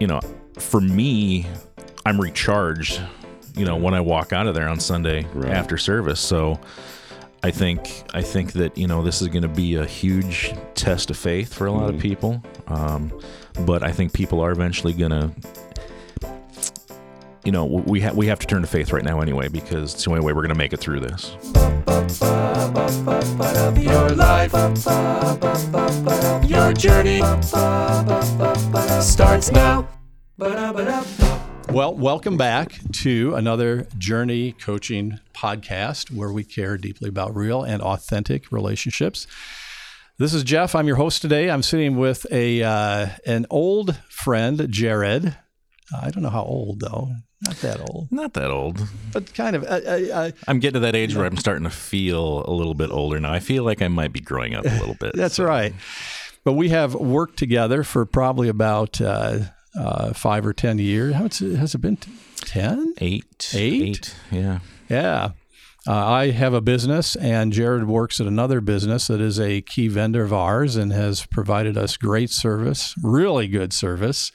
you know, for me, I'm recharged, you know, when I walk out of there on Sunday Right. after service. So I think I think that you know this is going to be a huge test of faith for a lot of people, um, but I think people are eventually going to, you know, we ha- we have to turn to faith right now anyway because it's the only way we're going to make it through this. Your life, your journey starts now. Well, welcome back to another Journey Coaching podcast where we care deeply about real and authentic relationships. This is Jeff. I'm your host today. I'm sitting with a uh, an old friend, Jared. I don't know how old though. Not that old, Not that old. but kind of. Uh, I'm getting to that age where I'm starting to feel a little bit older now. I feel like I might be growing up a little bit. That's so- right. But we have worked together for probably about uh, uh, five or ten years. How it's, has it been? Ten? Eight. Eight? Yeah. Yeah. Uh, I have a business, and Jared works at another business that is a key vendor of ours and has provided us great service, really good service.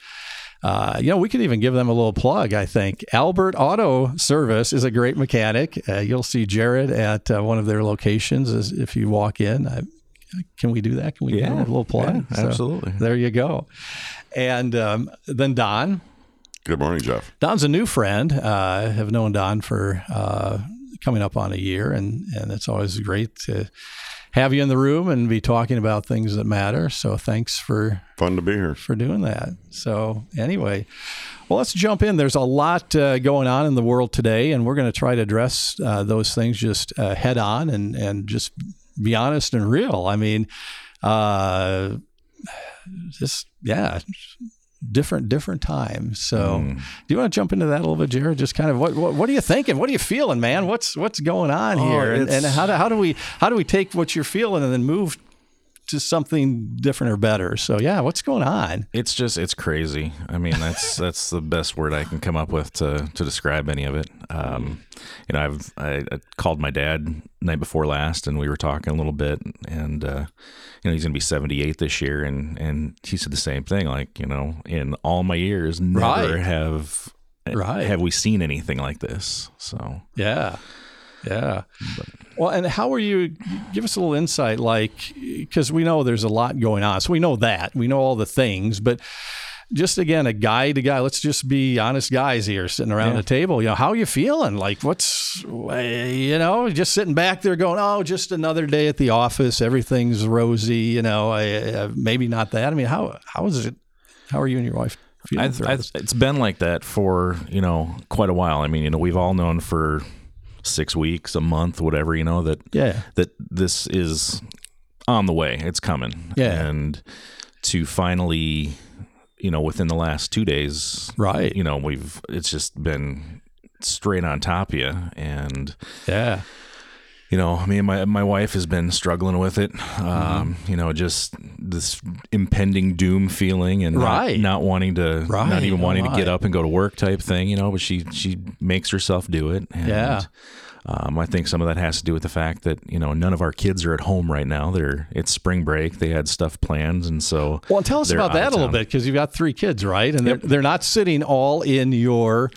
Uh, you know, we could even give them a little plug, I think. Albert Auto Service is a great mechanic. Uh, you'll see Jared at uh, one of their locations as if you walk in. I, can we do that? Can we give Yeah. them a little plug? Yeah, So, absolutely. there you go. And um, then Don. Good morning, Jeff. Don's a new friend. Uh, I have known Don for uh, coming up on a year, and, and it's always great to have you in the room and be talking about things that matter. So thanks for Fun to be here. for doing that. So anyway, well, let's jump in. There's a lot uh, going on in the world today, and we're going to try to address uh, those things just uh, head on and and just be honest and real. I mean, uh, just yeah. Different, different times. So, Mm. do you want to jump into that a little bit, Jared? Just kind of what, what, what are you thinking? What are you feeling, man? What's, what's going on Oh, here? And, and how do, how do we, how do we take what you're feeling and then move to something different or better. So yeah, what's going on? It's just it's crazy. I mean, that's that's the best word I can come up with to to describe any of it. Um, you know, I've I, I called my dad night before last, and we were talking a little bit, and uh, you know he's gonna be seventy eight this year, and and he said the same thing. Like you know, in all my years, never Right. have Right. have we seen anything like this. So Yeah. Yeah. Well, and how are you? Give us a little insight, like, because we know there's a lot going on. So we know that. We know all the things, but just again, a guy to guy, let's just be honest guys here sitting around Yeah. the table. You know, how are you feeling? Like, what's, you know, just sitting back there going, oh, just another day at the office. Everything's rosy, you know, I, uh, maybe not that. I mean, how, how is it? How are you and your wife? I, I, it's been like that for you know quite a while. I mean, you know, we've all known for six weeks, a month, whatever. You know that yeah. that this is on the way. It's coming. Yeah. and to finally, you know, within the last two days, Right. You know, we've it's just been straight on top of you, and Yeah. You know, me and my my wife has been struggling with it. Mm-hmm. Um, you know, just this impending doom feeling, and not- Right. not, wanting to, Right. not even wanting to get up and go to work type thing. You know, but she she makes herself do it. And, Yeah. Um, I think some of that has to do with the fact that you know none of our kids are at home right now. They're it's spring break. They had stuff planned, and so Well, tell us about that a little bit because you've got three kids, right? And they're, they're not sitting all in your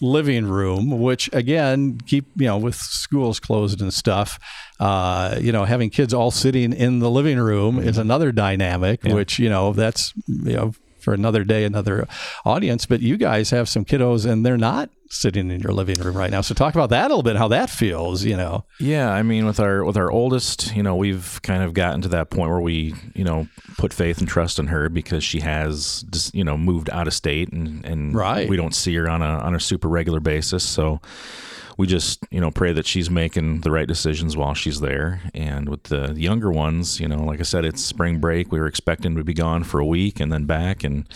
living room, which again, keep, you know, with schools closed and stuff, uh, you know, having kids all sitting in the living room is another dynamic, which, you know, that's, you know, for another day, another audience. But you guys have some kiddos and they're not sitting in your living room right now. So talk about that a little bit, how that feels, you know. Yeah, I mean, with our with our oldest, you know, we've kind of gotten to that point where we, you know, put faith and trust in her because she has, just, you know, moved out of state and and Right. we don't see her on a on a super regular basis. So we just, you know, pray that she's making the right decisions while she's there. And with the younger ones, you know, like I said, it's spring break. We were expecting to be gone for a week and then back, and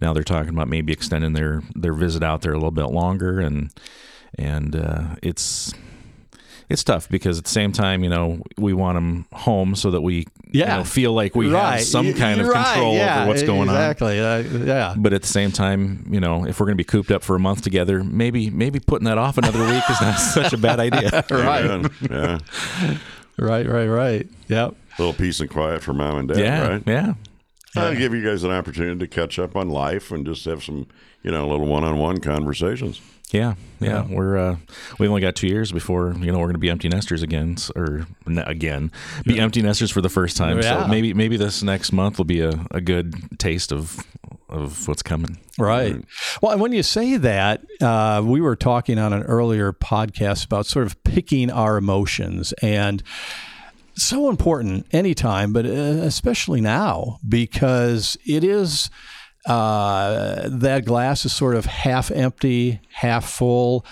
now they're talking about maybe extending their their visit out there a little bit longer, and and uh, it's it's tough because at the same time, you know, we want them home so that we you know, feel like we have some Y- kind of right, control yeah, over what's going on. exactly. Uh, yeah. But at the same time, you know, if we're going to be cooped up for a month together, maybe maybe putting that off another week is not such a bad idea. Right. Amen. Yeah. Right, right, right. Yep. A little peace and quiet for mom and dad, Yeah, right? yeah. I'll give you guys an opportunity to catch up on life and just have some, you know, little one-on-one conversations. Yeah, yeah, we're uh, we only got two years before you know we're going to be empty nesters again, or again be empty nesters for the first time. Yeah. So maybe maybe this next month will be a, a good taste of of what's coming. Right. Well, and when you say that, uh, we were talking on an earlier podcast about sort of picking our emotions and so important anytime, but uh, especially now because it is uh, that glass is sort of half empty, half full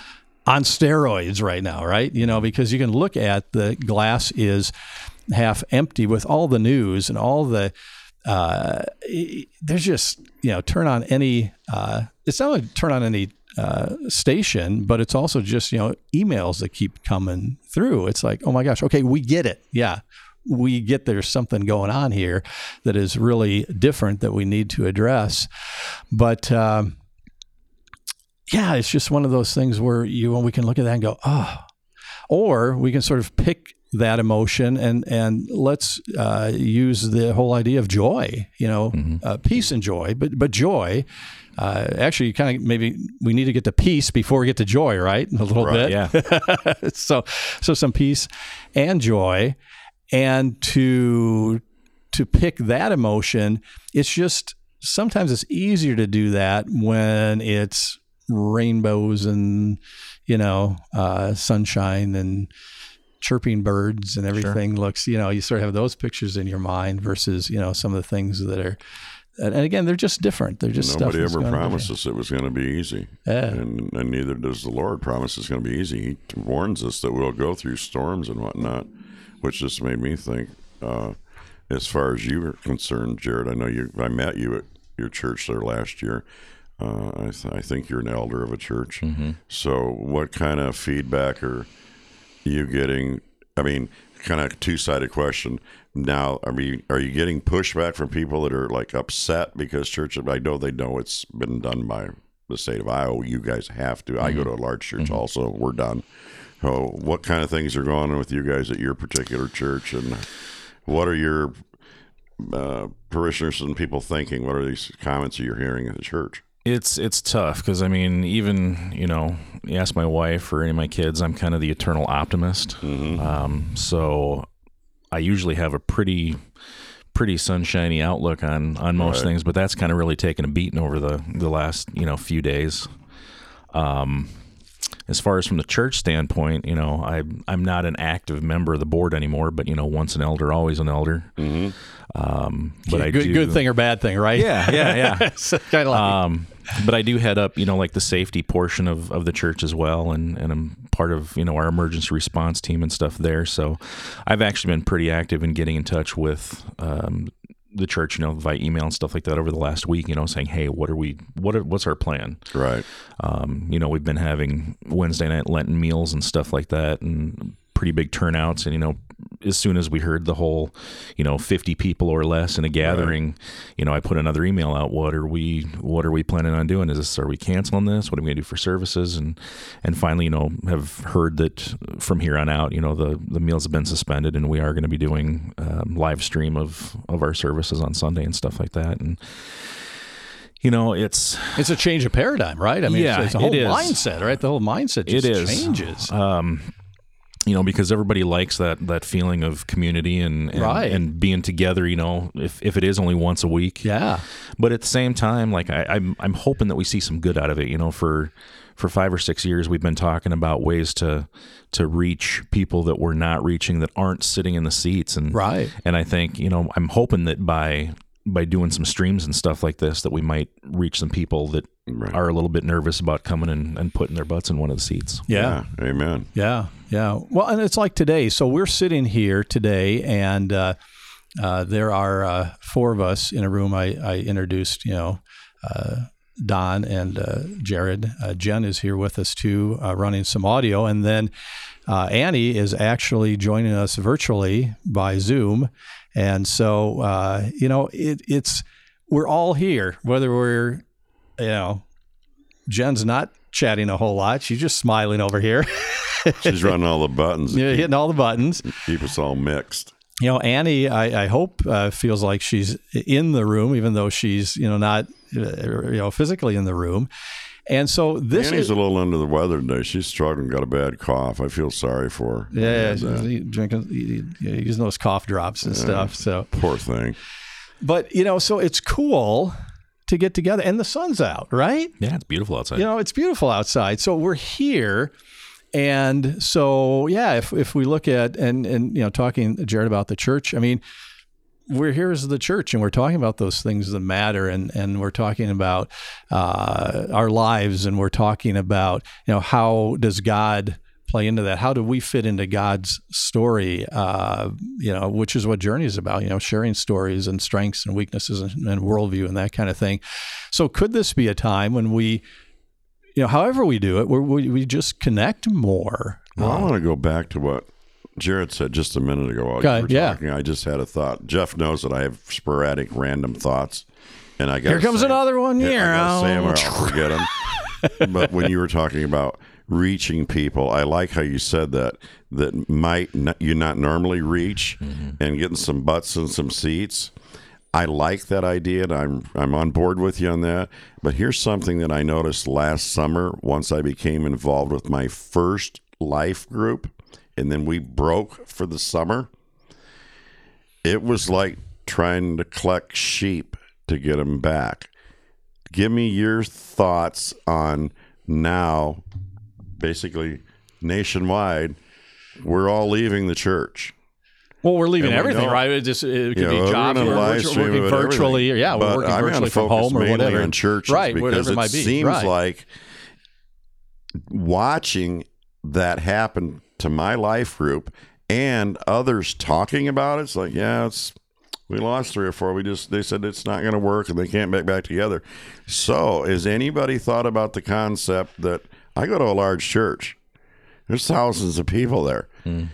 on steroids right now, right? You know, because you can look at the glass is half empty with all the news and all the uh, there's just you know turn on any uh, it's not only turn on any uh, station but it's also just you know emails that keep coming through. It's like oh my gosh okay we get it. Yeah we get there's something going on here that is really different that we need to address. But um, yeah it's just one of those things where you and we can look at that and go oh or we can sort of pick that emotion and and let's uh, use the whole idea of joy you know uh, peace and joy. But but joy uh, actually kind of maybe we need to get to peace before we get to joy right? A little Right, bit. Yeah, so so some peace and joy and to to pick that emotion it's just sometimes it's easier to do that when it's rainbows and you know uh, sunshine and chirping birds and everything looks you know you sort of have those pictures in your mind versus you know some of the things that are and again they're just different they're just Nobody ever us it was going to be easy. Yeah. And, and neither does the Lord promise it's going to be easy. He warns us that we'll go through storms and whatnot, which just made me think, uh, as far as you are concerned, Jared, I know you, I met you at your church there last year. Uh, I, th- I think you're an elder of a church. So, what kind of feedback are you getting? I mean, kind of two sided question. Now, I mean, are you getting pushback from people that are like upset because church? I know they know it's been done by the state of Iowa. You guys have to. I go to a large church also. We're done. So, what kind of things are going on with you guys at your particular church, and what are your uh, parishioners and people thinking? What are these comments that you're hearing at the church? it's it's tough because I mean even you know you ask my wife or any of my kids, I'm kind of the eternal optimist. Um, so I usually have a pretty pretty sunshiny outlook on on most Right. things, but that's kind of really taken a beating over the the last you know few days. Um, as far as from the church standpoint, you know, I I'm not an active member of the board anymore, but you know, once an elder, always an elder. Um, but I good, do, good thing or bad thing right Yeah, yeah, yeah. kind of like Um, but I do head up, you know, like the safety portion of, of the church as well, and, and I'm part of, you know, our emergency response team and stuff there. So I've actually been pretty active in getting in touch with um, the church, you know, via email and stuff like that over the last week, you know, saying, hey, what are we, what are, what's our plan? Right. Um, you know, we've been having Wednesday night Lenten meals and stuff like that, and pretty big turnouts. And you know, as soon as we heard the whole, you know, fifty people or less in a gathering, you know, I put another email out. What are we? What are we planning on doing? Is this? Are we canceling this? What are we going to do for services? And and finally, you know, have heard that from here on out, you know, the the meals have been suspended, and we are going to be doing um, live stream of of our services on Sunday and stuff like that. And you know, it's It's a change of paradigm, right? I mean, Yeah, it's, it's a whole it mindset, right? The whole mindset just It is. changes. um, you know, because everybody likes that that feeling of community and and, Right. and being together. You know, if if it is only once a week, yeah. But at the same time, like I, I'm I'm hoping that we see some good out of it. You know, for for five or six years, we've been talking about ways to to reach people that we're not reaching that aren't sitting in the seats, and Right. And I think you know, I'm hoping that by by doing some streams and stuff like this, that we might reach some people that Right. are a little bit nervous about coming and, and putting their butts in one of the seats. Yeah. Amen. Yeah, yeah. Well, and it's like today. So we're sitting here today, and uh, uh, there are uh, four of us in a room. I, I introduced, you know, uh, Don and uh, Jared. Uh, Jen is here with us too, uh, running some audio, and then uh, Annie is actually joining us virtually by Zoom. And so, uh, you know, it, it's we're all here, whether we're, you know, Jen's not chatting a whole lot. She's just smiling over here. She's running all the buttons. to You're hitting all the buttons. keep us all mixed. you know, Annie, I, I hope uh, feels like she's in the room, even though she's you know not uh, you know physically in the room. And so this Annie's is a little under the weather today. She's struggling, got a bad cough. I feel sorry for her. yeah, And, uh, she's drinking, using those cough drops and stuff. So, poor thing. but you know, so it's cool to get together, and the sun's out, right? Yeah, it's beautiful outside. you know it's beautiful outside so we're here and so yeah if, if we look at and and you know talking jared about the church i mean we're here as the church and we're talking about those things that matter and and we're talking about uh, our lives and we're talking about you know how does god play into that how do we fit into god's story uh, you know which is what journey is about you know sharing stories and strengths and weaknesses and, and worldview and that kind of thing so could this be a time when we you know, however we do it, we, we just connect more. Well, I want to go back to what Jared said just a minute ago while Okay, you were yeah. talking. I just had a thought. Jeff knows that I have sporadic, random thoughts, and I got Here comes another one. Yeah, I Yeah, gotta say 'em or I'll forget them. but when you were talking about reaching people, I like how you said that that might not, you not normally reach, mm-hmm. and getting some butts and some seats. I like that idea, and I'm I'm on board with you on that. But here's something that I noticed last summer once I became involved with my first life group, and then we broke for the summer. It was like trying to collect sheep to get them back. Give me your thoughts on now, basically nationwide. We're all leaving the church. Well, we're leaving we everything, right? It just it could Yeah, be well, we're jobs, we're, working virtually, everything. yeah, we're But working I'm virtually from home or whatever. on churches right? because it it might be. seems right. like watching that happen to my life group and others talking about it. It's like, yeah, it's we lost three or four. We just they said it's not going to work and they can't get back together. So, has anybody thought about the concept that I go to a large church? There's thousands of people there. Hmm.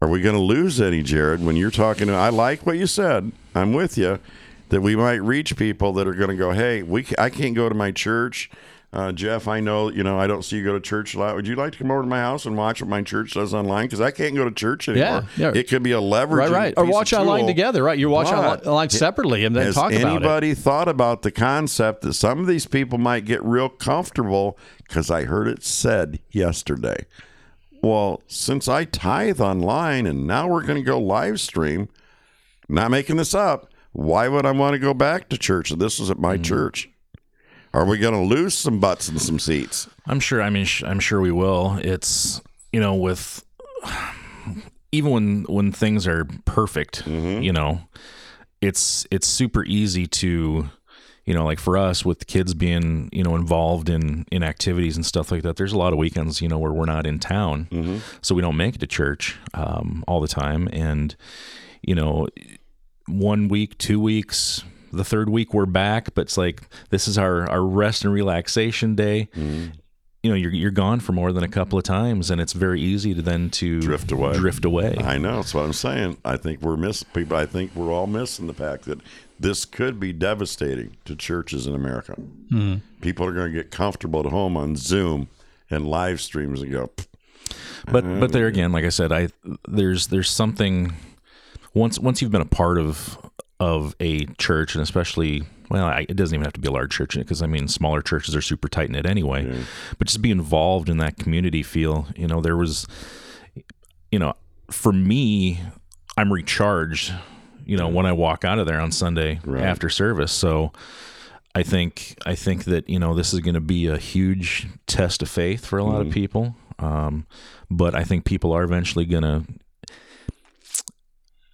Are we going to lose any, Jared? When you're talking, to, I like what you said. I'm with you that we might reach people that are going to go, hey, we I can't go to my church. Uh, Jeff, I know you know I don't see you go to church a lot. Would you like to come over to my house and watch what my church does online? Because I can't go to church anymore. yeah. yeah. It could be a leverage, right, right. Or watch online together, right? You watch But- online, separately and then talk about it. Has anybody thought about the concept that some of these people might get real comfortable? Because I heard it said yesterday. Well, since I tithe online and now we're going to go live stream, not making this up, why would I want to go back to church? This is at my church. Are we going to lose some butts and some seats? I'm sure. I mean, sh- I'm sure we will. It's you know, with even when when things are perfect, you know, it's it's super easy to, you know, like for us with the kids being you know involved in in activities and stuff like that. There's a lot of weekends, you know, where we're not in town, so we don't make it to church um, all the time, and you know, one week, two weeks. The third week we're back, but it's like this is our, our rest and relaxation day you know you're you're gone for more than a couple of times, and it's very easy to then to Drift away. Drift away. I know. That's what I'm saying. I think we're missing people. I think we're all missing the fact that this could be devastating to churches in America. Hmm. People are going to get comfortable at home on Zoom and live streams and go, "Pff, But but there again, like I said, I there's there's something once once you've been a part of of a church, and especially well, I, it doesn't even have to be a large church because I mean smaller churches are super tight knit anyway. But just be involved in that community feel. You know, there was, you know, for me, I'm recharged. You know, when I walk out of there on Sunday after service, so. I think I think that you know this is going to be a huge test of faith for a lot of people, um, but I think people are eventually going to,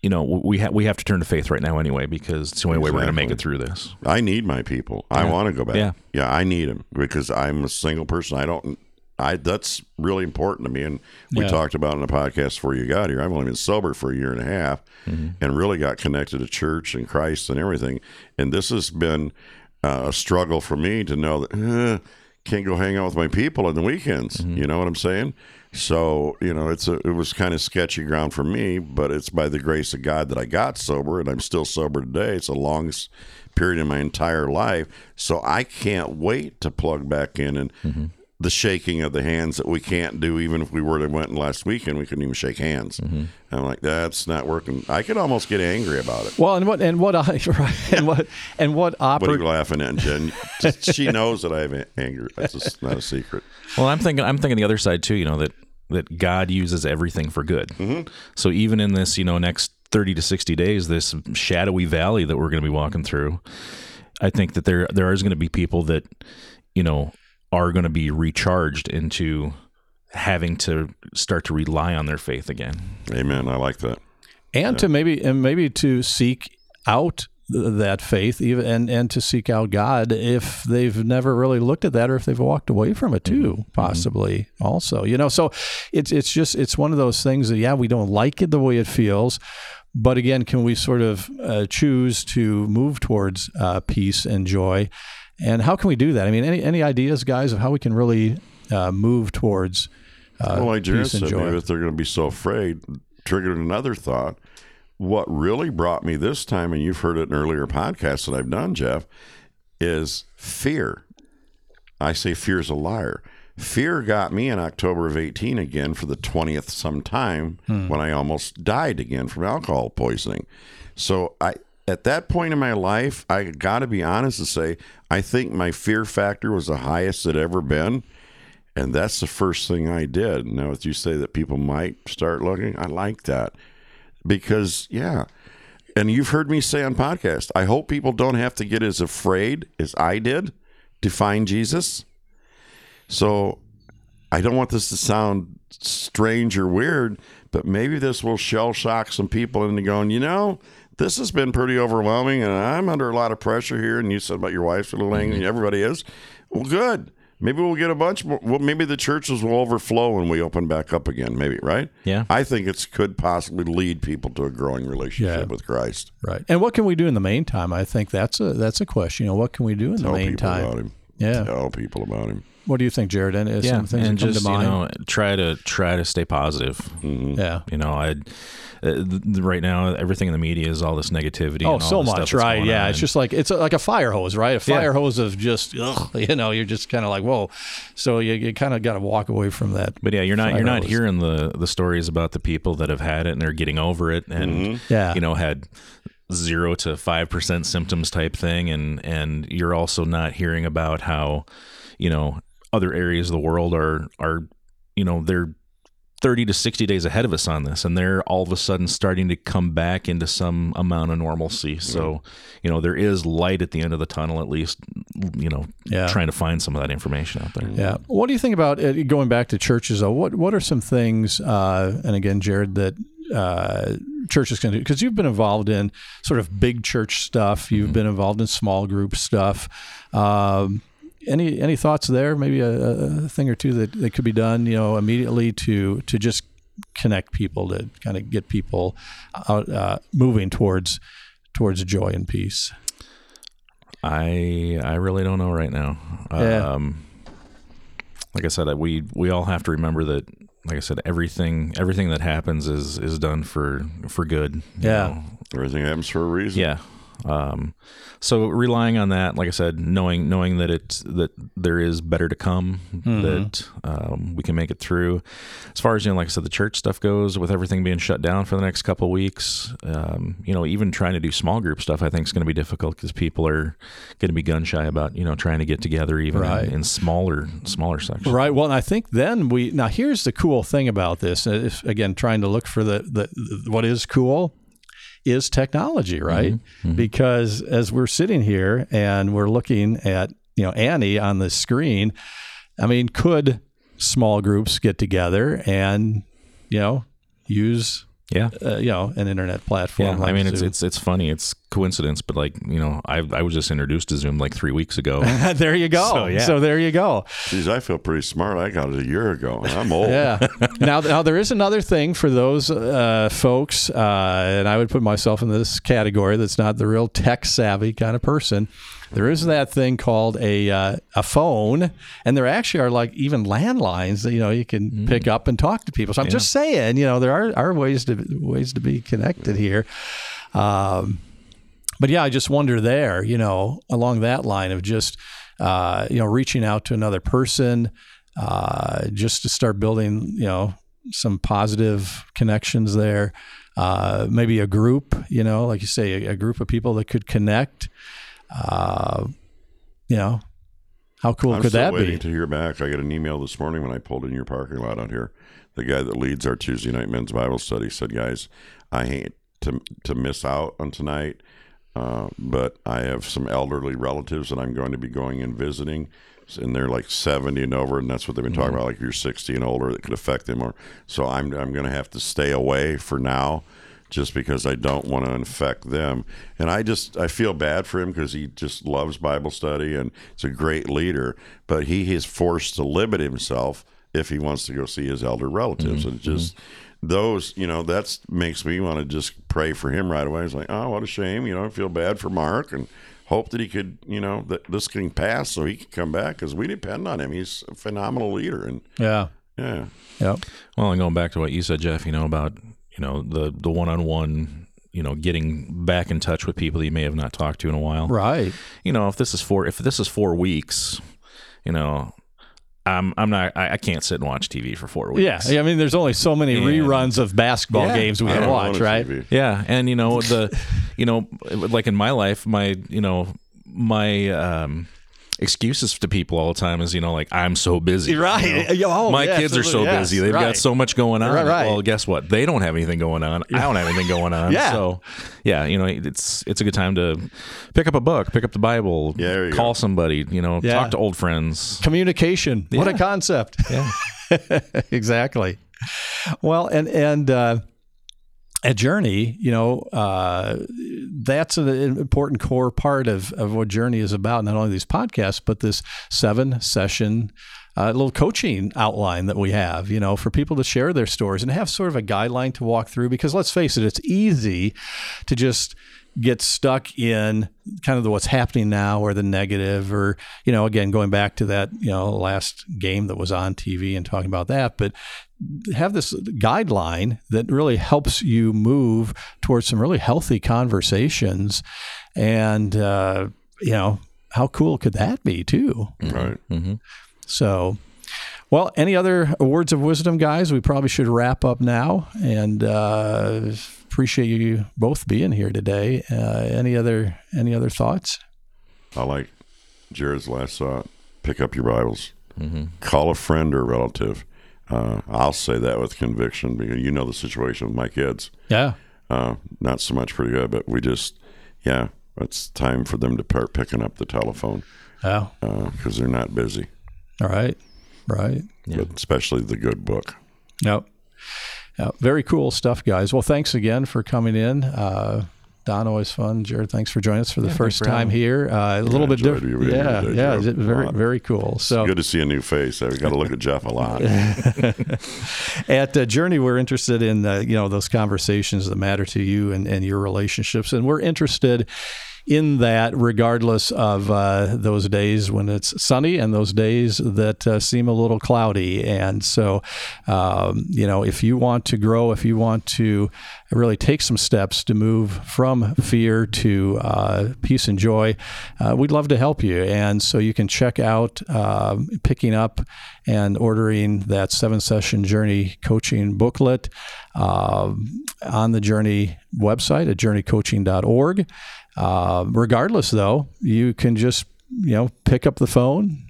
you know, we ha- we have to turn to faith right now anyway because it's the only way we're going to make it through this. I need my people. I want to go back. Yeah. yeah, I need them because I'm a single person. I don't. I that's really important to me. And we Yeah. talked about in the podcast before you got here. I've only been sober for a year and a half, and really got connected to church and Christ and everything. And this has been uh, a struggle for me to know that uh, can't go hang out with my people on the weekends. Mm-hmm. You know what I'm saying? So you know, it's a it was kind of sketchy ground for me, but it's by the grace of God that I got sober, and I'm still sober today. It's the longest period in my entire life, so I can't wait to plug back in and mm-hmm. The shaking of the hands that we can't do even if we were to went last weekend we couldn't even shake hands Mm-hmm. i'm like that's not working i could almost get angry about it Well, and what and what I right, and what and what opera what are you laughing at jen Just- she knows that i have anger that's just not a secret Well, I'm thinking I'm thinking the other side too. You know that that God uses everything for good. So even in this, you know, next 30 to 60 days, this shadowy valley that we're going to be walking through, I think that there there is going to be people that you know are going to be recharged into having to start to rely on their faith again. amen. I like that. And to maybe and maybe to seek out that faith even and and to seek out God if they've never really looked at that or if they've walked away from it too possibly also you know? So it's it's just it's one of those things that yeah we don't like it the way it feels but again can we sort of uh, choose to move towards uh, peace and joy and how can we do that? I mean any any ideas guys of how we can really uh, move towards uh, well like jared said maybe if they're going to be so afraid triggered another thought. What really brought me this time and you've heard it in earlier podcasts that i've done jeff is fear. I say fear is a liar. Fear got me in October of 18 again for the 20th sometime when I almost died again from alcohol poisoning. So I at that point in my life, I got to be honest and say I think my fear factor was the highest it ever been. And that's the first thing I did. Now, if you say that people might start looking, I like that because, yeah. And you've heard me say on podcast, I hope people don't have to get as afraid as I did to find Jesus. So I don't want this to sound strange or weird, but maybe this will shell shock some people into going, you know, this has been pretty overwhelming and I'm under a lot of pressure here. And you said about your wife's a little angry, and mm-hmm. everybody is. Well, good. Maybe we'll get a bunch more. Well, maybe the churches will overflow when we open back up again. Maybe, right? Yeah. I think it could possibly lead people to a growing relationship Yeah. with Christ. Right. And what can we do in the meantime? I think that's a that's a question. You know, what can we do in Tell the people about meantime? him. Yeah. Tell people about him. What do you think, Jared? And is Yeah, some things and just you know try to try to stay positive. yeah. You know, I uh, th- right now everything in the media is all this negativity. Oh, and all so much, right? Yeah, on. it's just like it's a, like a fire hose, right? A Yeah. fire hose of just, ugh, you know, you're just kind of like, whoa. So you, you kind of got to walk away from that. But yeah, you're not you're not hose. hearing the the stories about the people that have had it and they're getting over it and Yeah. you know had zero to five percent symptoms type thing and and you're also not hearing about how you know other areas of the world are are you know they're 30 to 60 days ahead of us on this and they're all of a sudden starting to come back into some amount of normalcy so you know there is light at the end of the tunnel at least you know Yeah. trying to find some of that information out there Yeah. What do you think about uh, going back to churches? Though, what what are some things? Uh, and again, Jared, that uh, churches can do because you've been involved in sort of big church stuff. You've been involved in small group stuff. Um, any any thoughts there? Maybe a, a thing or two that, that could be done, you know, immediately to to just connect people to kind of get people out uh, moving towards towards joy and peace. I I really don't know right now. Yeah. Um, like I said, we we all have to remember that. Like I said, everything everything that happens is is done for for good. you Yeah. know. Everything happens for a reason. Yeah. Um, so relying on that, like I said, knowing knowing that it's that there is better to come, Mm-hmm. that um, we can make it through. As far as you know, like I said, the church stuff goes, with everything being shut down for the next couple of weeks, um, you know, even trying to do small group stuff, I think is going to be difficult because people are going to be gun shy about you know trying to get together even Right. in, in smaller smaller sections. Right. Well, and I think then we now here's the cool thing about this. uh, If, again, trying to look for the, the, the what is cool is technology, mm-hmm. right? Mm-hmm. Because as we're sitting here and we're looking at you know Annie on the screen, I mean, could small groups get together and you know use Yeah. uh, you know an internet platform? Yeah, I like mean it's it's it's funny. It's coincidence, but like you know, I I was just introduced to Zoom like three weeks ago. there you go. So, yeah. so there you go. Geez, I feel pretty smart. I got it a year ago. I'm old. Yeah. now, now there is another thing for those uh, folks, uh, and I would put myself in this category. That's not the real tech savvy kind of person. There is that thing called a uh, a phone, and there actually are like even landlines that you know you can pick up and talk to people. So I'm just saying, you know, there are, are ways to ways to be connected here. Um, but yeah, I just wonder there, you know, along that line of just, uh, you know, reaching out to another person, uh, just to start building, you know, some positive connections there. Uh, maybe a group, you know, like you say, a, a group of people that could connect. Uh, you know, how cool I'm could that waiting be? to hear back. I got an email this morning when I pulled in your parking lot out here. The guy that leads our Tuesday night men's Bible study said, "Guys, I hate to to miss out on tonight, uh, but I have some elderly relatives that I'm going to be going and visiting." And they're like 70 and over, and that's what they've been talking about. Like you're 60 and older, that could affect them. Or so I'm I'm going to have to stay away for now, just because I don't want to infect them. And I just I feel bad for him because he just loves Bible study and it's a great leader, but he is forced to limit himself if he wants to go see his elder relatives. Mm-hmm. And it just those, you know, that's makes me want to just pray for him right away. It's like, oh, what a shame. You know, I feel bad for Mark and hope that he could, you know, that this can pass so he can come back because we depend on him. He's a phenomenal leader. And Yeah. yeah, Yep. Well, and going back to what you said, Jeff, you know about you know the the one on one, you know, getting back in touch with people that you may have not talked to in a while. Right. You know, if this is four if this is four weeks, you know, I'm I'm not I, I can't sit and watch TV for four weeks. Yeah. I mean, there's only so many And- reruns of basketball Yeah. games we can watch, right? TV. Yeah, and you know the, you know, like in my life, my you know my um, excuses to people all the time is you know like I'm so busy. you Right. know? Oh, my yeah, kids are so absolutely. busy; they've right. got so much going on. Right, right. Well, guess what? They don't have anything going on. I don't have anything going on. Yeah. So, yeah, you know, it's it's a good time to pick up a book, pick up the Bible, Yeah, you call go. somebody, you know, Yeah. talk to old friends. Communication. What a concept. Yeah. exactly. Well, and and uh, at Journey, you know, uh, that's an important core part of of what Journey is about. Not only these podcasts, but this seven session. Uh, little coaching outline that we have, you know, for people to share their stories and have sort of a guideline to walk through. Because let's face it, it's easy to just get stuck in kind of the what's happening now or the negative or you know again going back to that you know last game that was on TV and talking about that but have this guideline that really helps you move towards some really healthy conversations. And uh, you know how cool could that be too? Right. so well any other words of wisdom guys? We probably should wrap up now. And uh, appreciate you both being here today. Uh, any other any other thoughts? I like Jared's last thought. Pick up your Bibles. Call a friend or relative. Uh, I'll say that with conviction because you know the situation with my kids. yeah Uh, not so much pretty good, but we just, yeah, it's time for them to start picking up the telephone yeah because they're not busy, all right right but especially the good book. Yep. Yep. Very cool stuff, guys. Well, thanks again for coming in. Uh, Don, always fun. Jared, thanks for joining us for the first for time having here. Uh, a little bit different. you Yeah, here yeah, Joe. it's very, very cool. So Good to see a new face. I've got to look at Jeff a lot. at uh, Journey, we're interested in uh, you know those conversations that matter to you and, and your relationships, and we're interested in that regardless of uh, those days when it's sunny and those days that uh, seem a little cloudy. And so, um, you know, if you want to grow, if you want to really take some steps to move from fear to uh, peace and joy, uh, we'd love to help you. And so you can check out um picking up and ordering that seven session journey coaching booklet um, on the Journey website at journeycoaching.org. Uh, regardless, though, you can just you know pick up the phone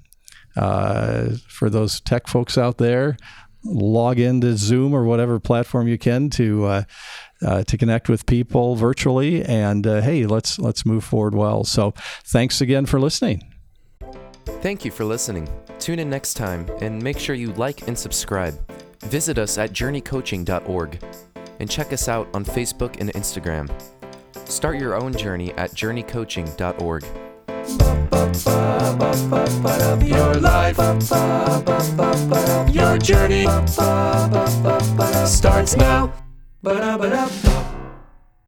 uh, for those tech folks out there. Log into Zoom or whatever platform you can to uh, uh, to connect with people virtually, and uh, hey, let's let's move forward well. So, thanks again for listening. Thank you for listening. Tune in next time and make sure you like and subscribe. Visit us at journeycoaching.org and check us out on Facebook and Instagram. Start your own journey at journeycoaching.org. your life. Your journey starts now. Ba-da-ba-da.